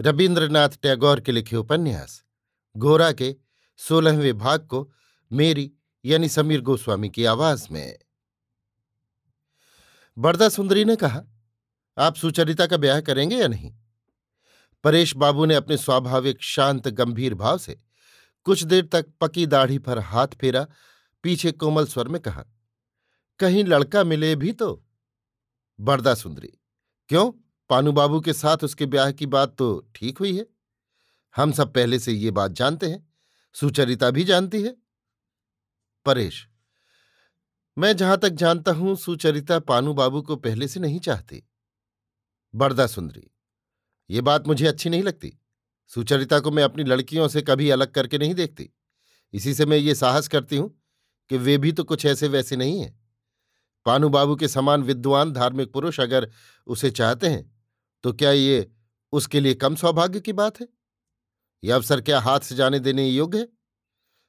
रविन्द्रनाथ टैगोर के लिखे उपन्यास, गोरा के सोलहवें भाग को मेरी यानी समीर गोस्वामी की आवाज़ में। बरदा सुंदरी ने कहा, आप सुचरिता का ब्याह करेंगे या नहीं? परेश बाबू ने अपने स्वाभाविक, शांत, गंभीर भाव से कुछ देर तक पकी दाढ़ी पर हाथ फेरा, पीछे कोमल स्वर में कहा, कहीं लड़का मिले भी तो? बरदा सुंदरी, क्यों? पानू बाबू के साथ उसके ब्याह की बात तो ठीक हुई है। हम सब पहले से ये बात जानते हैं, सुचरिता भी जानती है। परेश, मैं जहाँ तक जानता हूँ, सुचरिता पानू बाबू को पहले से नहीं चाहती। बरदा सुंदरी, ये बात मुझे अच्छी नहीं लगती। सुचरिता को मैं अपनी लड़कियों से कभी अलग करके नहीं देखती। इसी से मैं ये साहस करती हूँ कि वे भी तो कुछ ऐसे वैसे नहीं हैं। पानू बाबू के समान विद्वान धार्मिक पुरुष अगर उसे चाहते हैं तो क्या ये उसके लिए कम सौभाग्य की बात है? यह अवसर क्या हाथ से जाने देने योग्य है?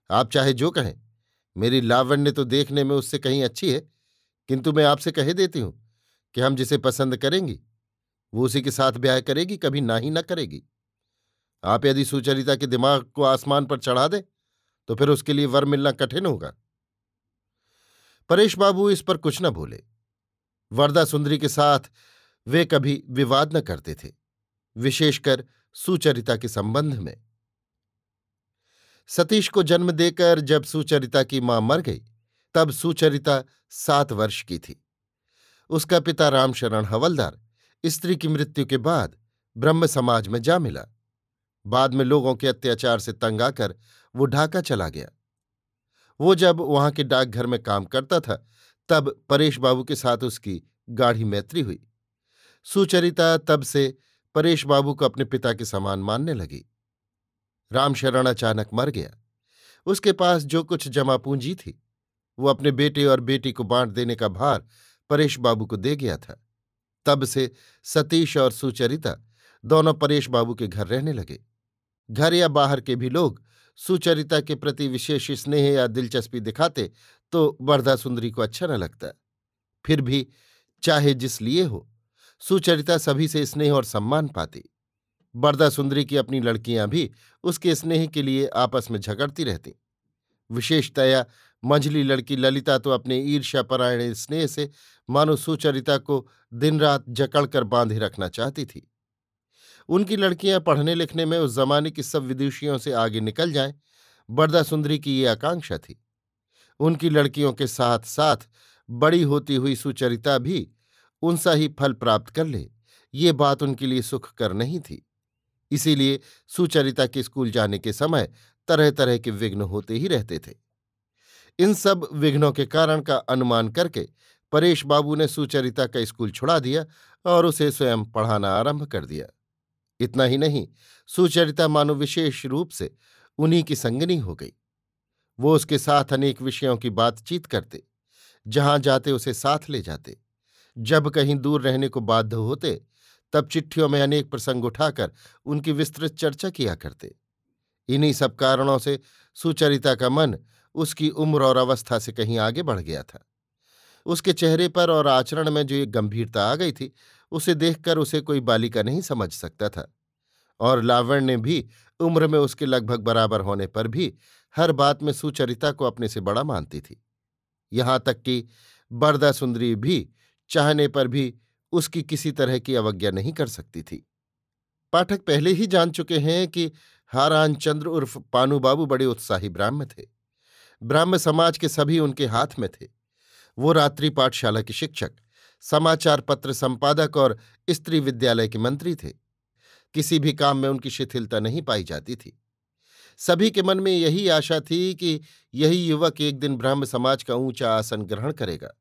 आप चाहे जो कहें, मेरी लावण्य तो देखने में उससे कहीं अच्छी है, किंतु मैं आपसे कह देती हूँ कि हम जिसे पसंद करेंगी, वो उसी के साथ ब्याह करेगी, कभी ना ही ना करेगी। आप यदि सुचरिता के दिमाग को आसमान पर चढ़ा दें तो फिर उसके लिए वर मिलना कठिन होगा। परेश बाबू इस पर कुछ न बोले। वरदा सुंदरी के साथ वे कभी विवाद न करते थे, विशेषकर सुचरिता के संबंध में। सतीश को जन्म देकर जब सुचरिता की माँ मर गई, तब सुचरिता सात वर्ष की थी। उसका पिता रामशरण हवलदार, स्त्री की मृत्यु के बाद ब्रह्म समाज में जा मिला। बाद में लोगों के अत्याचार से तंग आकर वो ढाका चला गया। वो जब वहाँ के डाकघर में काम करता था, तब परेश बाबू के साथ उसकी गाढ़ी मैत्री हुई। सुचरिता तब से परेश बाबू को अपने पिता के समान मानने लगी। रामशरण अचानक मर गया। उसके पास जो कुछ जमा पूंजी थी, वो अपने बेटे और बेटी को बांट देने का भार परेश बाबू को दे गया था। तब से सतीश और सुचरिता दोनों परेश बाबू के घर रहने लगे। घर या बाहर के भी लोग सुचरिता के प्रति विशेष स्नेह या दिलचस्पी दिखाते तो वर्धा सुंदरी को अच्छा न लगता। फिर भी चाहे जिस लिए हो सुचरिता सभी से स्नेह और सम्मान पाती। बरदा सुंदरी की अपनी लड़कियाँ भी उसके स्नेह के लिए आपस में झगड़ती रहती। विशेषतया मंझली लड़की ललिता तो अपने ईर्ष्यापरायण स्नेह से मानो सुचरिता को दिन रात जकड़कर बांधे रखना चाहती थी। उनकी लड़कियाँ पढ़ने लिखने में उस जमाने की सब विदुषियों से आगे निकल जाएँ, बरदा सुंदरी की ये आकांक्षा थी। उनकी लड़कियों के साथ साथ बड़ी होती हुई सुचरिता भी उनसा ही फल प्राप्त कर ले। ये बात उनके लिए सुख कर नहीं थी। इसीलिए सुचरिता के स्कूल जाने के समय तरह तरह के विघ्न होते ही रहते थे। इन सब विघ्नों के कारण का अनुमान करके परेश बाबू ने सुचरिता का स्कूल छुड़ा दिया और उसे स्वयं पढ़ाना आरंभ कर दिया। इतना ही नहीं, सुचरिता मानो विशेष रूप से उन्हीं की संगनी हो गई। वो उसके साथ अनेक विषयों की बातचीत करते, जहाँ जाते उसे साथ ले जाते। जब कहीं दूर रहने को बाध्य होते, तब चिट्ठियों में अनेक प्रसंग उठाकर उनकी विस्तृत चर्चा किया करते। इन्हीं सब कारणों से सुचरिता का मन उसकी उम्र और अवस्था से कहीं आगे बढ़ गया था। उसके चेहरे पर और आचरण में जो एक गंभीरता आ गई थी, उसे देखकर उसे कोई बालिका नहीं समझ सकता था। और लावण्य भी उम्र में उसके लगभग बराबर होने पर भी हर बात में सुचरिता को अपने से बड़ा मानती थी। यहाँ तक कि बरदा सुंदरी भी चाहने पर भी उसकी किसी तरह की अवज्ञा नहीं कर सकती थी। पाठक पहले ही जान चुके हैं कि हारान चंद्र उर्फ़ पानू बाबू बड़े उत्साही ब्राह्म थे। ब्राह्म समाज के सभी उनके हाथ में थे। वो रात्रि पाठशाला के शिक्षक, समाचार पत्र संपादक और स्त्री विद्यालय के मंत्री थे। किसी भी काम में उनकी शिथिलता नहीं पाई जाती थी। सभी के मन में यही आशा थी कि यही युवक एक दिन ब्राह्म समाज का ऊँचा आसन ग्रहण करेगा।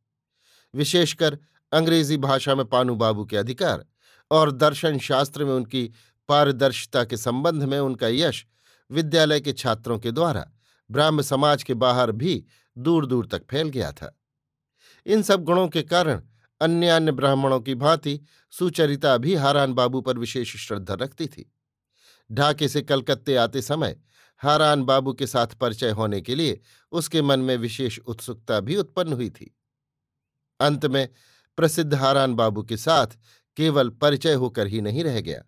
विशेषकर अंग्रेज़ी भाषा में पानू बाबू के अधिकार और दर्शन शास्त्र में उनकी पारदर्शिता के संबंध में उनका यश विद्यालय के छात्रों के द्वारा ब्राह्म समाज के बाहर भी दूर दूर तक फैल गया था। इन सब गुणों के कारण अन्य अन्य ब्राह्मणों की भांति सुचरिता भी हारान बाबू पर विशेष श्रद्धा रखती थी। ढाके से कलकत्ते आते समय हारान बाबू के साथ परिचय होने के लिए उसके मन में विशेष उत्सुकता भी उत्पन्न हुई थी। अंत में प्रसिद्ध हारान बाबू के साथ केवल परिचय होकर ही नहीं रह गया,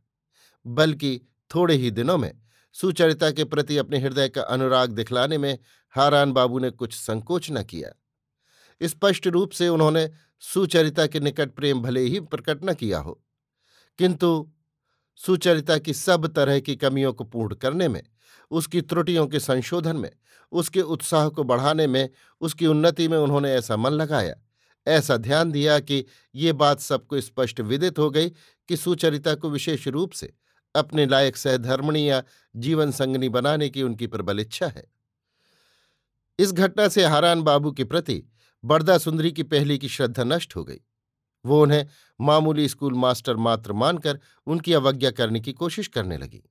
बल्कि थोड़े ही दिनों में सुचरिता के प्रति अपने हृदय का अनुराग दिखलाने में हारान बाबू ने कुछ संकोच न किया। स्पष्ट रूप से उन्होंने सुचरिता के निकट प्रेम भले ही प्रकट न किया हो, किंतु सुचरिता की सब तरह की कमियों को पूर्ण करने में, उसकी त्रुटियों के संशोधन में, उसके उत्साह को बढ़ाने में, उसकी उन्नति में उन्होंने ऐसा मन लगाया। ऐसा ध्यान दिया कि ये बात सबको स्पष्ट विदित हो गई कि सुचरिता को विशेष रूप से अपने लायक सहधर्मणी या जीवन संगनी बनाने की उनकी प्रबल इच्छा है। इस घटना से हारान बाबू के प्रति बरदा सुंदरी की पहली की श्रद्धा नष्ट हो गई। वो उन्हें मामूली स्कूल मास्टर मात्र मानकर उनकी अवज्ञा करने की कोशिश करने लगी।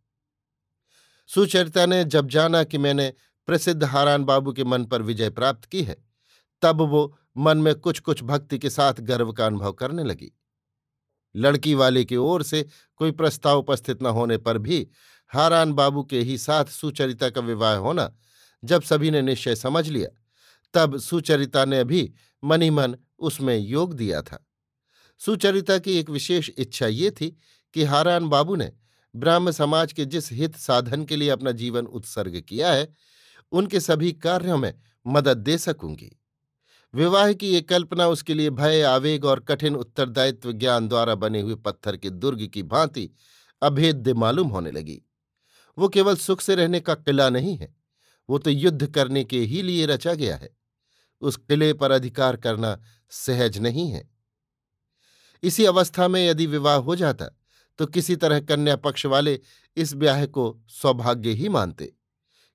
सुचरिता ने जब जाना कि मैंने प्रसिद्ध हारान बाबू के मन पर विजय प्राप्त की है, तब वो मन में कुछ कुछ भक्ति के साथ गर्व का अनुभव करने लगी। लड़की वाले की ओर से कोई प्रस्ताव उपस्थित न होने पर भी हारान बाबू के ही साथ सुचरिता का विवाह होना जब सभी ने निश्चय समझ लिया, तब सुचरिता ने भी मनी मन उसमें योग दिया था। सुचरिता की एक विशेष इच्छा ये थी कि हारान बाबू ने ब्राह्म समाज के जिस हित साधन के लिए अपना जीवन उत्सर्ग किया है, उनके सभी कार्यों में मदद दे सकूँगी। विवाह की ये कल्पना उसके लिए भय, आवेग और कठिन उत्तरदायित्व ज्ञान द्वारा बने हुए पत्थर के दुर्ग की भांति अभेद्य मालूम होने लगी। वो केवल सुख से रहने का किला नहीं है, वो तो युद्ध करने के ही लिए रचा गया है। उस किले पर अधिकार करना सहज नहीं है। इसी अवस्था में यदि विवाह हो जाता तो किसी तरह कन्या पक्ष वाले इस ब्याह को सौभाग्य ही मानते।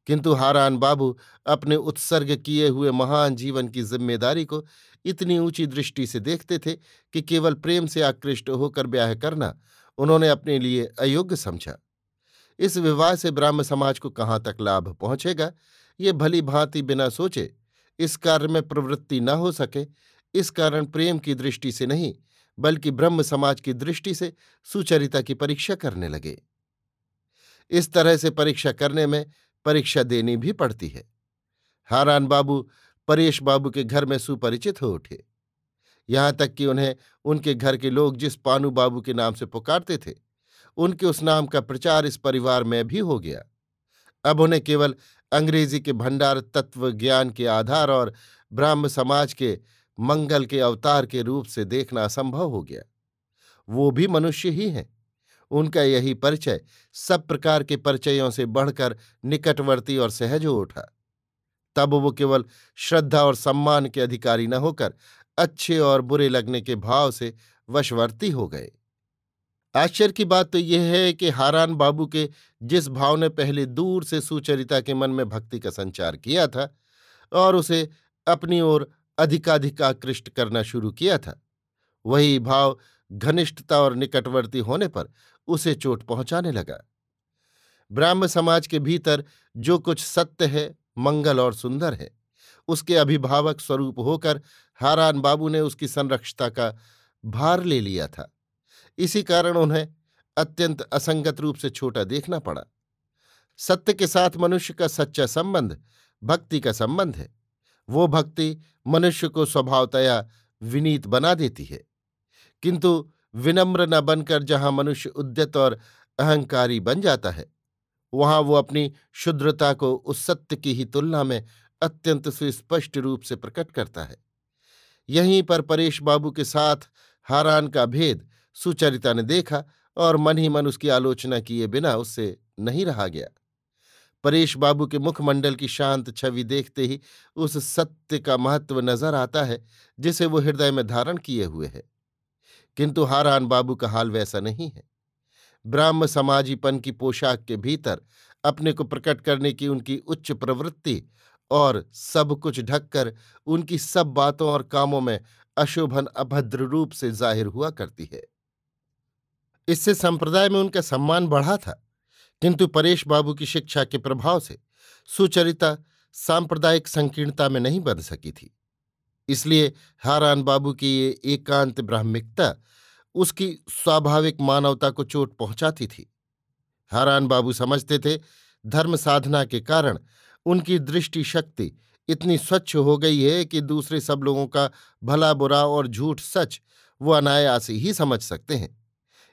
किंतु हारान बाबू अपने उत्सर्ग किए हुए महान जीवन की ज़िम्मेदारी को इतनी ऊँची दृष्टि से देखते थे कि केवल प्रेम से आकृष्ट होकर ब्याह करना उन्होंने अपने लिए अयोग्य समझा। इस विवाह से ब्राह्म समाज को कहाँ तक लाभ पहुंचेगा? ये भली भांति बिना सोचे इस कार्य में प्रवृत्ति न हो सके, इस कारण प्रेम की दृष्टि से नहीं, बल्कि ब्रह्म समाज की दृष्टि से सुचरिता की परीक्षा करने लगे। इस तरह से परीक्षा करने में परीक्षा देनी भी पड़ती है। हारान बाबू परेश बाबू के घर में सुपरिचित हो उठे। यहाँ तक कि उन्हें उनके घर के लोग जिस पानू बाबू के नाम से पुकारते थे, उनके उस नाम का प्रचार इस परिवार में भी हो गया। अब उन्हें केवल अंग्रेज़ी के भंडार तत्व ज्ञान के आधार और ब्राह्म समाज के मंगल के अवतार के रूप से देखना असंभव हो गया। वो भी मनुष्य ही हैं। उनका यही परिचय सब प्रकार के परिचयों से बढ़कर निकटवर्ती और सहज हो उठा। तब वो केवल श्रद्धा और सम्मान के अधिकारी न होकर अच्छे और बुरे लगने के भाव से वशवर्ती हो गए। आश्चर्य की बात तो यह है कि हारान बाबू के जिस भाव ने पहले दूर से सुचरिता के मन में भक्ति का संचार किया था और उसे अपनी ओर अधिकाधिक आकृष्ट करना शुरू किया था, वही भाव घनिष्ठता और निकटवर्ती होने पर उसे चोट पहुँचाने लगा। ब्राह्म समाज के भीतर जो कुछ सत्य है, मंगल और सुंदर है, उसके अभिभावक स्वरूप होकर हारान बाबू ने उसकी संरक्षता का भार ले लिया था। इसी कारण उन्हें अत्यंत असंगत रूप से छोटा देखना पड़ा। सत्य के साथ मनुष्य का सच्चा संबंध, भक्ति का संबंध है। वो भक्ति मनुष्य को स्वभावतया विनीत बना देती है। किंतु विनम्र न बनकर जहाँ मनुष्य उद्यत और अहंकारी बन जाता है, वहाँ वो अपनी शुद्रता को उस सत्य की ही तुलना में अत्यंत सुस्पष्ट रूप से प्रकट करता है। यहीं पर परेश बाबू के साथ हारान का भेद सुचरिता ने देखा और मन ही मन उसकी आलोचना किए बिना उससे नहीं रहा गया। परेश बाबू के मुखमंडल की शांत छवि देखते ही उस सत्य का महत्व नज़र आता है, जिसे वो हृदय में धारण किए हुए है। किंतु हारान बाबू का हाल वैसा नहीं है। ब्राह्म समाजीपन की पोशाक के भीतर अपने को प्रकट करने की उनकी उच्च प्रवृत्ति और सब कुछ ढककर उनकी सब बातों और कामों में अशोभन अभद्र रूप से ज़ाहिर हुआ करती है। इससे संप्रदाय में उनका सम्मान बढ़ा था, किंतु परेश बाबू की शिक्षा के प्रभाव से सुचरिता सांप्रदायिक संकीर्णता में नहीं बन सकी थी। इसलिए हारान बाबू की ये एकांत ब्राह्मिकता उसकी स्वाभाविक मानवता को चोट पहुंचाती थी। हारान बाबू समझते थे, धर्म साधना के कारण उनकी दृष्टि शक्ति इतनी स्वच्छ हो गई है कि दूसरे सब लोगों का भला बुरा और झूठ सच वो अनायास ही समझ सकते हैं।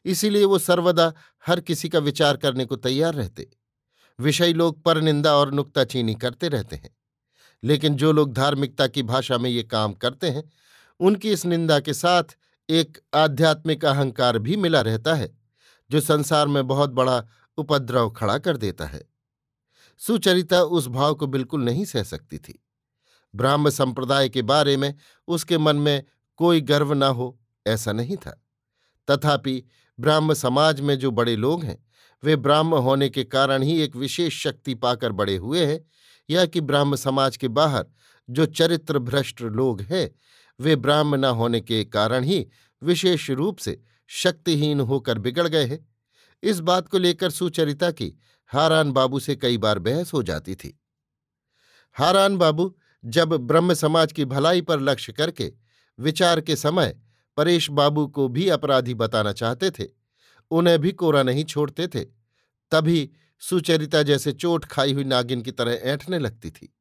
इसीलिए वो सर्वदा हर किसी का विचार करने को तैयार रहते। विषयी लोग पर निंदा और नुक्ताचीनी करते रहते हैं। लेकिन जो लोग धार्मिकता की भाषा में ये काम करते हैं, उनकी इस निंदा के साथ एक आध्यात्मिक अहंकार भी मिला रहता है, जो संसार में बहुत बड़ा उपद्रव खड़ा कर देता है। सुचरिता उस भाव को बिल्कुल नहीं सह सकती थी। ब्राह्म संप्रदाय के बारे में उसके मन में कोई गर्व न हो, ऐसा नहीं था। तथापि ब्राह्म समाज में जो बड़े लोग हैं, वे ब्राह्म होने के कारण ही एक विशेष शक्ति पाकर बड़े हुए हैं या कि ब्राह्म समाज के बाहर जो चरित्र भ्रष्ट लोग हैं, वे ब्राह्म न होने के कारण ही विशेष रूप से शक्तिहीन होकर बिगड़ गए हैं। इस बात को लेकर सुचरिता की हारान बाबू से कई बार बहस हो जाती थी। हारान बाबू जब ब्रह्म समाज की भलाई पर लक्ष्य करके विचार के समय परेश बाबू को भी अपराधी बताना चाहते थे, उन्हें भी कोरा नहीं छोड़ते थे, तभी सुचरिता जैसे चोट खाई हुई नागिन की तरह ऐंठने लगती थी।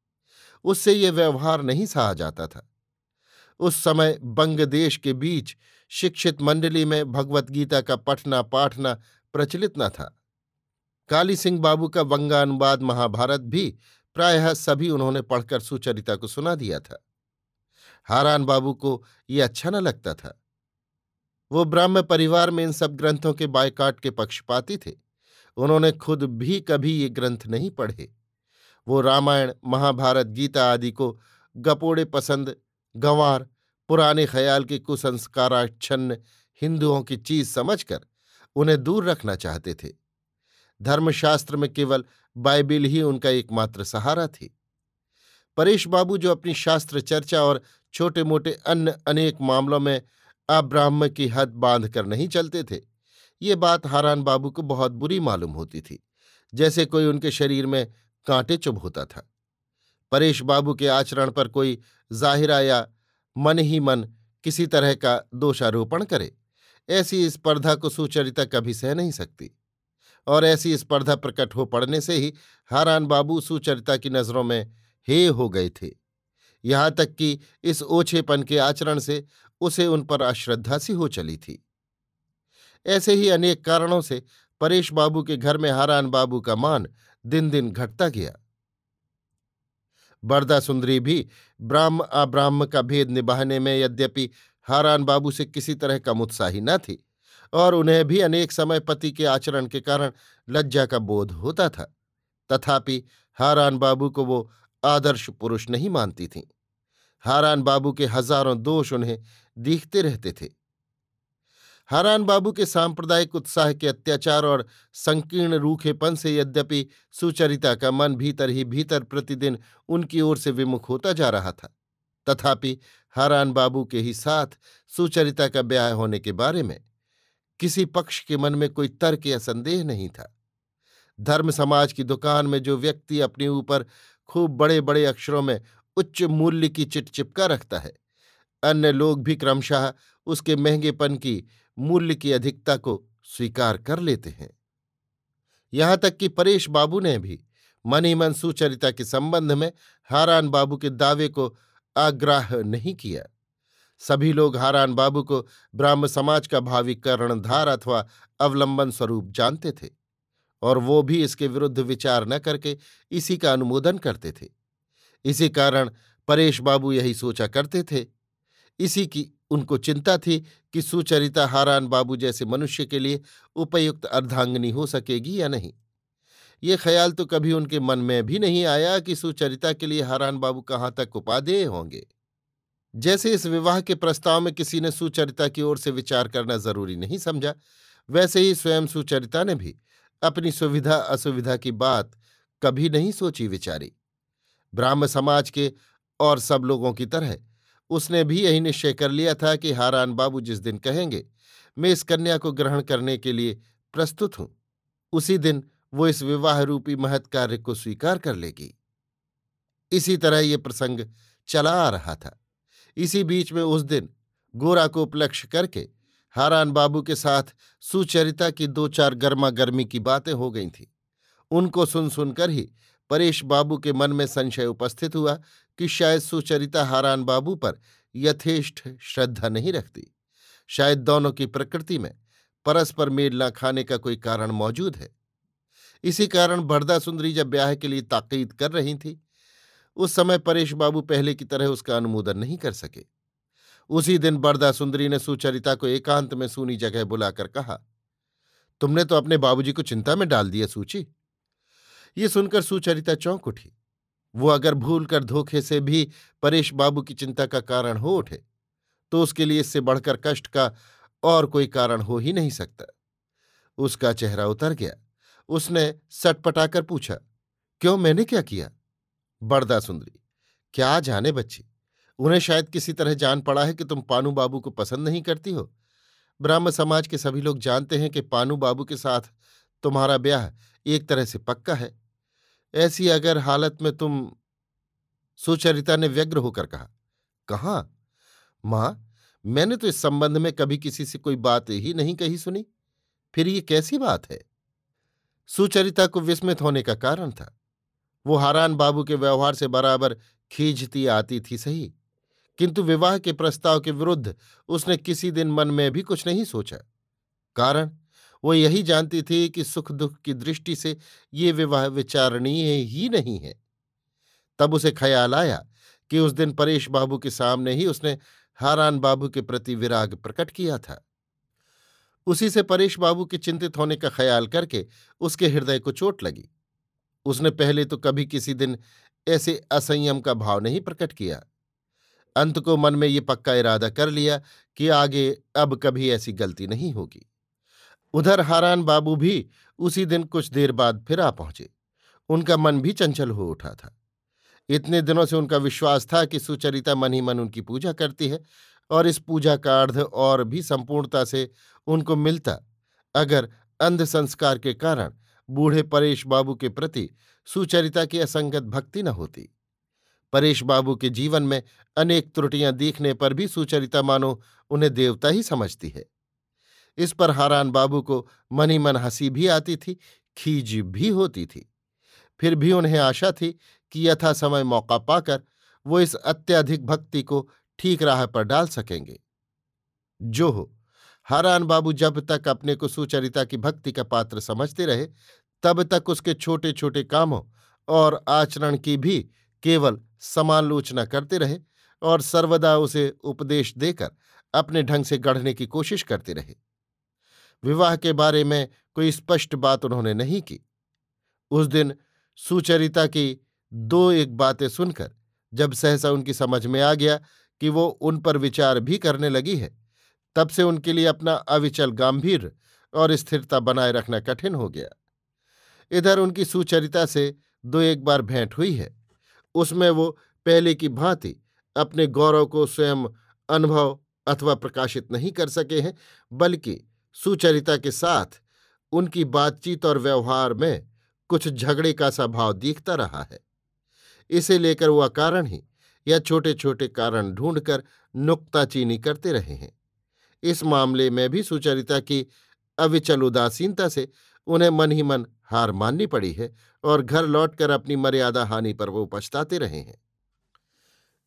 उससे ये व्यवहार नहीं सहा जाता था। उस समय बंग देश के बीच शिक्षित मंडली में भगवत गीता का पठना पाठना प्रचलित न था। काली सिंह बाबू का वंगानुवाद महाभारत भी प्रायः सभी उन्होंने पढ़कर सुचरिता को सुना दिया था। हारान बाबू को ये अच्छा न लगता था। वो ब्राह्म परिवार में इन सब ग्रंथों के बायकाट के पक्षपाती थे। उन्होंने खुद भी कभी ये ग्रंथ नहीं पढ़े। वो रामायण, महाभारत, गीता आदि को गपोड़े पसंद, गंवार, पुराने ख्याल के कुसंस्काराच्छन्न हिंदुओं की चीज़ समझकर उन्हें दूर रखना चाहते थे। धर्मशास्त्र में केवल बाइबिल ही उनका एकमात्र सहारा थी। परेश बाबू जो अपनी शास्त्र चर्चा और छोटे मोटे अन्य अनेक मामलों में अब्राह्म की हद बाँध कर नहीं चलते थे ये बात हारान बाबू को बहुत बुरी मालूम होती थी, जैसे कोई उनके शरीर में कांटे चुभ होता था। परेश बाबू के आचरण पर कोई जाहिरा या मन ही मन किसी तरह का दोषारोपण करे, ऐसी स्पर्धा को सुचरिता कभी सह नहीं सकती। और ऐसी स्पर्धा प्रकट हो पड़ने से ही हारान बाबू सुचरिता की नज़रों में हे हो गए थे। यहाँ तक कि इस ओछेपन के आचरण से उसे उन पर अश्रद्धा सी हो चली थी। ऐसे ही अनेक कारणों से परेश बाबू के घर में हारान बाबू का मान दिन दिन घटता गया। बरदा सुंदरी भी ब्राह्म अब्राह्म का भेद निभाने में यद्यपि हारान बाबू से किसी तरह का उत्साही न थी और उन्हें भी अनेक समय पति के आचरण के कारण लज्जा का बोध होता था। तथापि हारान बाबू को वो आदर्श पुरुष नहीं मानती थीं। हारान बाबू के हज़ारों दोष उन्हें दिखते रहते थे। हारान बाबू के सांप्रदायिक उत्साह के अत्याचार और संकीर्ण रूखेपन से यद्यपि सुचरिता का मन भीतर ही भीतर प्रतिदिन उनकी ओर से विमुख होता जा रहा था, तथापि हारान बाबू के ही साथ सुचरिता का ब्याह होने के बारे में किसी पक्ष के मन में कोई तर्क या संदेह नहीं था। धर्म समाज की दुकान में जो व्यक्ति अपने ऊपर खूब बड़े बड़े अक्षरों में उच्च मूल्य की चिट चिपका रखता है, अन्य लोग भी क्रमशः उसके महंगेपन की मूल्य की अधिकता को स्वीकार कर लेते हैं। यहाँ तक कि परेश बाबू ने भी मन मन सुचरिता के संबंध में हारान बाबू के दावे को आग्राह नहीं किया। सभी लोग हारान बाबू को ब्राह्म समाज का भावी कर्णधार अथवा अवलंबन स्वरूप जानते थे और वो भी इसके विरुद्ध विचार न करके इसी का अनुमोदन करते थे। इसी कारण परेश बाबू यही सोचा करते थे। इसी की उनको चिंता थी कि सुचरिता हारान बाबू जैसे मनुष्य के लिए उपयुक्त अर्धांगनी हो सकेगी या नहीं। ये ख्याल तो कभी उनके मन में भी नहीं आया कि सुचरिता के लिए हारान बाबू कहाँ तक उपादेय होंगे। जैसे इस विवाह के प्रस्ताव में किसी ने सुचरिता की ओर से विचार करना ज़रूरी नहीं समझा, वैसे ही स्वयं सुचरिता ने भी अपनी सुविधा असुविधा की बात कभी नहीं सोची विचारी। ब्राह्म समाज के और सब लोगों की तरह उसने भी यही निश्चय कर लिया था कि हारान बाबू जिस दिन कहेंगे, मैं इस कन्या को ग्रहण करने के लिए प्रस्तुत हूँ। उसी दिन वो इस विवाह रूपी महत् कार्य को स्वीकार कर लेगी। इसी तरह ये प्रसंग चला आ रहा था। इसी बीच में उस दिन गोरा को उपलक्ष्य करके हारान बाबू के साथ सुचरिता की दो चार गर्मा गर्मी की बातें हो गई थीं। उनको सुन सुनकर ही परेश बाबू के मन में संशय उपस्थित हुआ कि शायद सुचरिता हारान बाबू पर यथेष्ट श्रद्धा नहीं रखती। शायद दोनों की प्रकृति में परस्पर मेल न खाने का कोई कारण मौजूद है। इसी कारण बरदा सुंदरी जब ब्याह के लिए ताकीद कर रही थी, उस समय परेश बाबू पहले की तरह उसका अनुमोदन नहीं कर सके। उसी दिन बरदा सुंदरी ने सुचरिता को एकांत में सूनी जगह बुलाकर कहा, तुमने तो अपने बाबूजी को चिंता में डाल दिया, सूची। ये सुनकर सुचरिता चौंक उठी। वो अगर भूल कर धोखे से भी परेश बाबू की चिंता का कारण हो उठे तो उसके लिए इससे बढ़कर कष्ट का और कोई कारण हो ही नहीं सकता। उसका चेहरा उतर गया। उसने सटपटाकर पूछा, क्यों, मैंने क्या किया? बड़दा सुंदरी, क्या जाने बच्ची, उन्हें शायद किसी तरह जान पड़ा है कि तुम पानू बाबू को पसंद नहीं करती हो। ब्राह्म समाज के सभी लोग जानते हैं कि पानू बाबू के साथ तुम्हारा ब्याह एक तरह से पक्का है। ऐसी अगर हालत में तुम सुचरिता ने व्यग्र होकर कहा, कहाँ? माँ, मैंने तो इस संबंध में कभी किसी से कोई बात ही नहीं कही सुनी। फिर ये कैसी बात है? सुचरिता को विस्मित होने का कारण था। वो हारान बाबू के व्यवहार से बराबर खींचती आती थी सही, किंतु विवाह के प्रस्ताव के विरुद्ध उसने किसी दिन मन में भी कुछ नहीं सोचा। कारण? वो यही जानती थी कि सुख दुख की दृष्टि से ये विवाह विचारणीय ही नहीं है। तब उसे ख्याल आया कि उस दिन परेश बाबू के सामने ही उसने हारान बाबू के प्रति विराग प्रकट किया था। उसी से परेश बाबू के चिंतित होने का ख्याल करके उसके हृदय को चोट लगी। उसने पहले तो कभी किसी दिन ऐसे असंयम का भाव नहीं प्रकट किया। अंत को मन में ये पक्का इरादा कर लिया कि आगे अब कभी ऐसी गलती नहीं होगी। उधर हारान बाबू भी उसी दिन कुछ देर बाद फिर आ पहुँचे। उनका मन भी चंचल हो उठा था। इतने दिनों से उनका विश्वास था कि सुचरिता मन ही मन उनकी पूजा करती है और इस पूजा का अर्ध और भी संपूर्णता से उनको मिलता, अगर अंध संस्कार के कारण बूढ़े परेश बाबू के प्रति सुचरिता की असंगत भक्ति न होती। परेश बाबू के जीवन में अनेक त्रुटियाँ देखने पर भी सुचरिता मानो उन्हें देवता ही समझती है। इस पर हारान बाबू को मनी मन हँसी भी आती थी खीज भी होती थी। फिर भी उन्हें आशा थी कि यथा समय मौका पाकर वो इस अत्यधिक भक्ति को ठीक राह पर डाल सकेंगे। जो हो, हारान बाबू जब तक अपने को सुचरिता की भक्ति का पात्र समझते रहे, तब तक उसके छोटे छोटे कामों और आचरण की भी केवल समालोचना करते रहे और सर्वदा उसे उपदेश देकर अपने ढंग से गढ़ने की कोशिश करते रहे। विवाह के बारे में कोई स्पष्ट बात उन्होंने नहीं की। उस दिन सुचरिता की दो एक बातें सुनकर, जब सहसा उनकी समझ में आ गया कि वो उन पर विचार भी करने लगी है, तब से उनके लिए अपना अविचल गंभीर और स्थिरता बनाए रखना कठिन हो गया। इधर उनकी सुचरिता से दो एक बार भेंट हुई है। उसमें वो पहले की भांति अपने गौरव को स्वयं अनुभव अथवा प्रकाशित नहीं कर सके हैं, बल्कि सुचरिता के साथ उनकी बातचीत और व्यवहार में कुछ झगड़े का सा भाव दिखता रहा है। इसे लेकर वो अकारण ही या छोटे छोटे कारण ढूंढकर नुक्ताचीनी करते रहे हैं। इस मामले में भी सुचरिता की अविचल उदासीनता से उन्हें मन ही मन हार माननी पड़ी है और घर लौटकर अपनी मर्यादा हानि पर वो पछताते रहे हैं।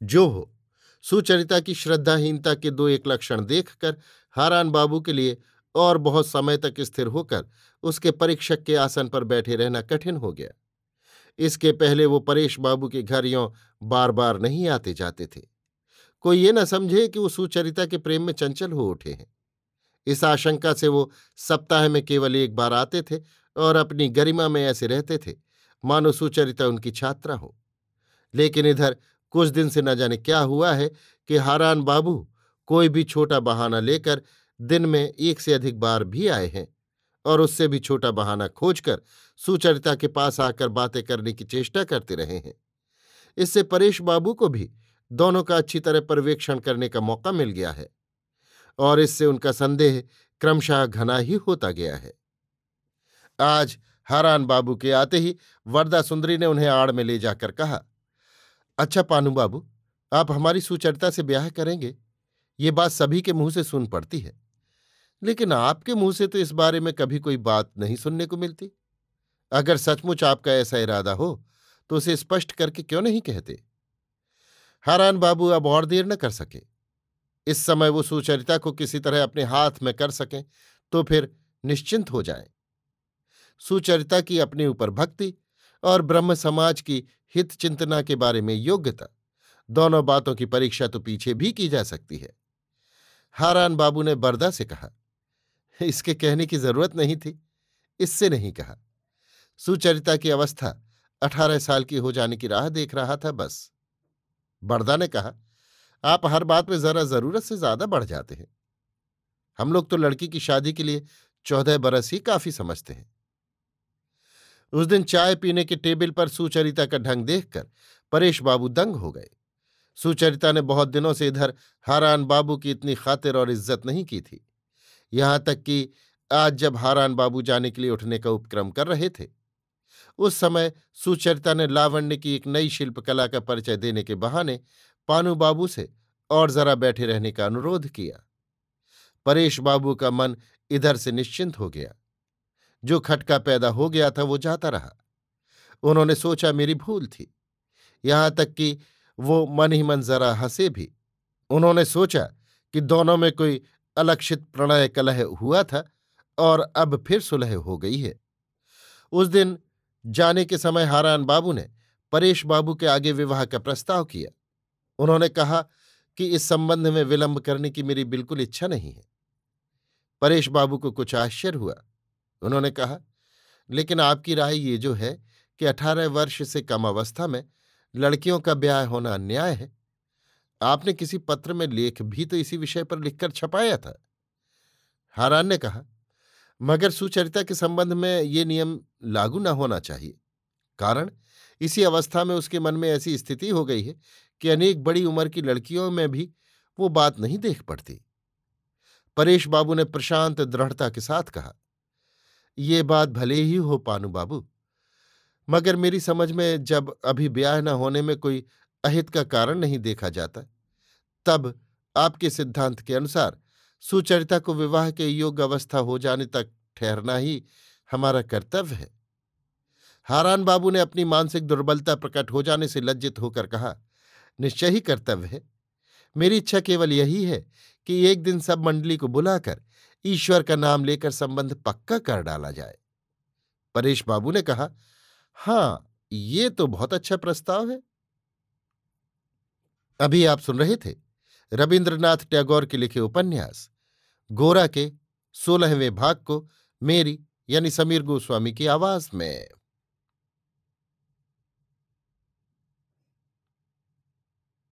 जो हो, सुचरिता की श्रद्धाहीनता के दो एक लक्षण देखकर हारान बाबू के लिए और बहुत समय तक स्थिर होकर उसके परीक्षक के आसन पर बैठे रहना कठिन हो गया। इसके पहले वो परेश बाबू के घर यों बार बार नहीं आते जाते थे। कोई ये न समझे कि वो सुचरिता के प्रेम में चंचल हो उठे हैं। इस आशंका से वो सप्ताह में केवल एक बार आते थे और अपनी गरिमा में ऐसे रहते थे, मानो सुचरिता उनकी छात्रा हो। लेकिन इधर कुछ दिन से न जाने क्या हुआ है कि हारान बाबू कोई भी छोटा बहाना लेकर दिन में एक से अधिक बार भी आए हैं और उससे भी छोटा बहाना खोजकर सुचरिता के पास आकर बातें करने की चेष्टा करते रहे हैं। इससे परेश बाबू को भी दोनों का अच्छी तरह पर्यवेक्षण करने का मौका मिल गया है और इससे उनका संदेह क्रमशः घना ही होता गया है। आज हारान बाबू के आते ही वरदा सुंदरी ने उन्हें आड़ में ले जाकर कहा अच्छा पानू बाबू, आप हमारी सुचरिता से ब्याह करेंगे। ये बात सभी के मुँह से सुन पड़ती है। लेकिन आपके मुँह से तो इस बारे में कभी कोई बात नहीं सुनने को मिलती। अगर सचमुच आपका ऐसा इरादा हो तो उसे स्पष्ट करके क्यों नहीं कहते? हारान बाबू अब और देर न कर सके। इस समय वो सुचरिता को किसी तरह अपने हाथ में कर सकें तो फिर निश्चिंत हो जाएँ। सुचरिता की अपने ऊपर भक्ति और ब्रह्म समाज की हित चिंतना के बारे में योग्यता, दोनों बातों की परीक्षा तो पीछे भी की जा सकती है। हारान बाबू ने बरदा से कहा इसके कहने की ज़रूरत नहीं थी। इससे नहीं कहा। सुचरिता की अवस्था अठारह साल की हो जाने की राह देख रहा था बस। बड़दा ने कहा, आप हर बात में जरा ज़रूरत से ज़्यादा बढ़ जाते हैं। हम लोग तो लड़की की शादी के लिए चौदह बरस ही काफ़ी समझते हैं। उस दिन चाय पीने के टेबल पर सुचरिता का ढंग देखकर परेश बाबू दंग हो गए। सुचरिता ने बहुत दिनों से इधर हारान बाबू की इतनी खातिर और इज़्ज़त नहीं की थी। यहाँ तक कि आज जब हारान बाबू जाने के लिए उठने का उपक्रम कर रहे थे। उस समय सुचरिता ने लावण्य की एक नई शिल्पकला का परिचय देने के बहाने पानू बाबू से और जरा बैठे रहने का अनुरोध किया। परेश बाबू का मन इधर से निश्चिंत हो गया। जो खटका पैदा हो गया था वो जाता रहा। उन्होंने सोचा मेरी भूल थी। यहाँ तक कि वो मन ही मन जरा हंसे भी। उन्होंने सोचा कि दोनों में कोई अलक्षित प्रणय कलह हुआ था और अब फिर सुलह हो गई है। उस दिन जाने के समय हारान बाबू ने परेश बाबू के आगे विवाह का प्रस्ताव किया। उन्होंने कहा कि इस संबंध में विलंब करने की मेरी बिल्कुल इच्छा नहीं है। परेश बाबू को कुछ आश्चर्य हुआ। उन्होंने कहा, लेकिन आपकी राय ये जो है कि अठारह वर्ष से कम अवस्था में लड़कियों का ब्याह होना अन्याय है। आपने किसी पत्र में लेख भी तो इसी विषय पर लिखकर छपाया था। हारान ने कहा, मगर सुचरिता के संबंध में ये नियम लागू न होना चाहिए। कारण, इसी अवस्था में उसके मन में ऐसी स्थिति हो गई है कि अनेक बड़ी उम्र की लड़कियों में भी वो बात नहीं देख पड़ती। परेश बाबू ने प्रशांत दृढ़ता के साथ कहा, ये बात भले ही हो पानू बाबू, मगर मेरी समझ में जब अभी ब्याह न होने में कोई अहित का कारण नहीं देखा जाता। तब आपके सिद्धांत के अनुसार सुचरिता को विवाह के योग्य अवस्था हो जाने तक ठहरना ही हमारा कर्तव्य है। हारान बाबू ने अपनी मानसिक दुर्बलता प्रकट हो जाने से लज्जित होकर कहा, निश्चय ही कर्तव्य है। मेरी इच्छा केवल यही है कि एक दिन सब मंडली को बुलाकर ईश्वर का नाम लेकर संबंध पक्का कर डाला जाए। परेश बाबू ने कहा, हाँ, ये तो बहुत अच्छा प्रस्ताव है। अभी आप सुन रहे थे रविन्द्रनाथ टैगोर के लिखे उपन्यास, गोरा के सोलहवें भाग को मेरी यानी समीर गोस्वामी की आवाज़ में।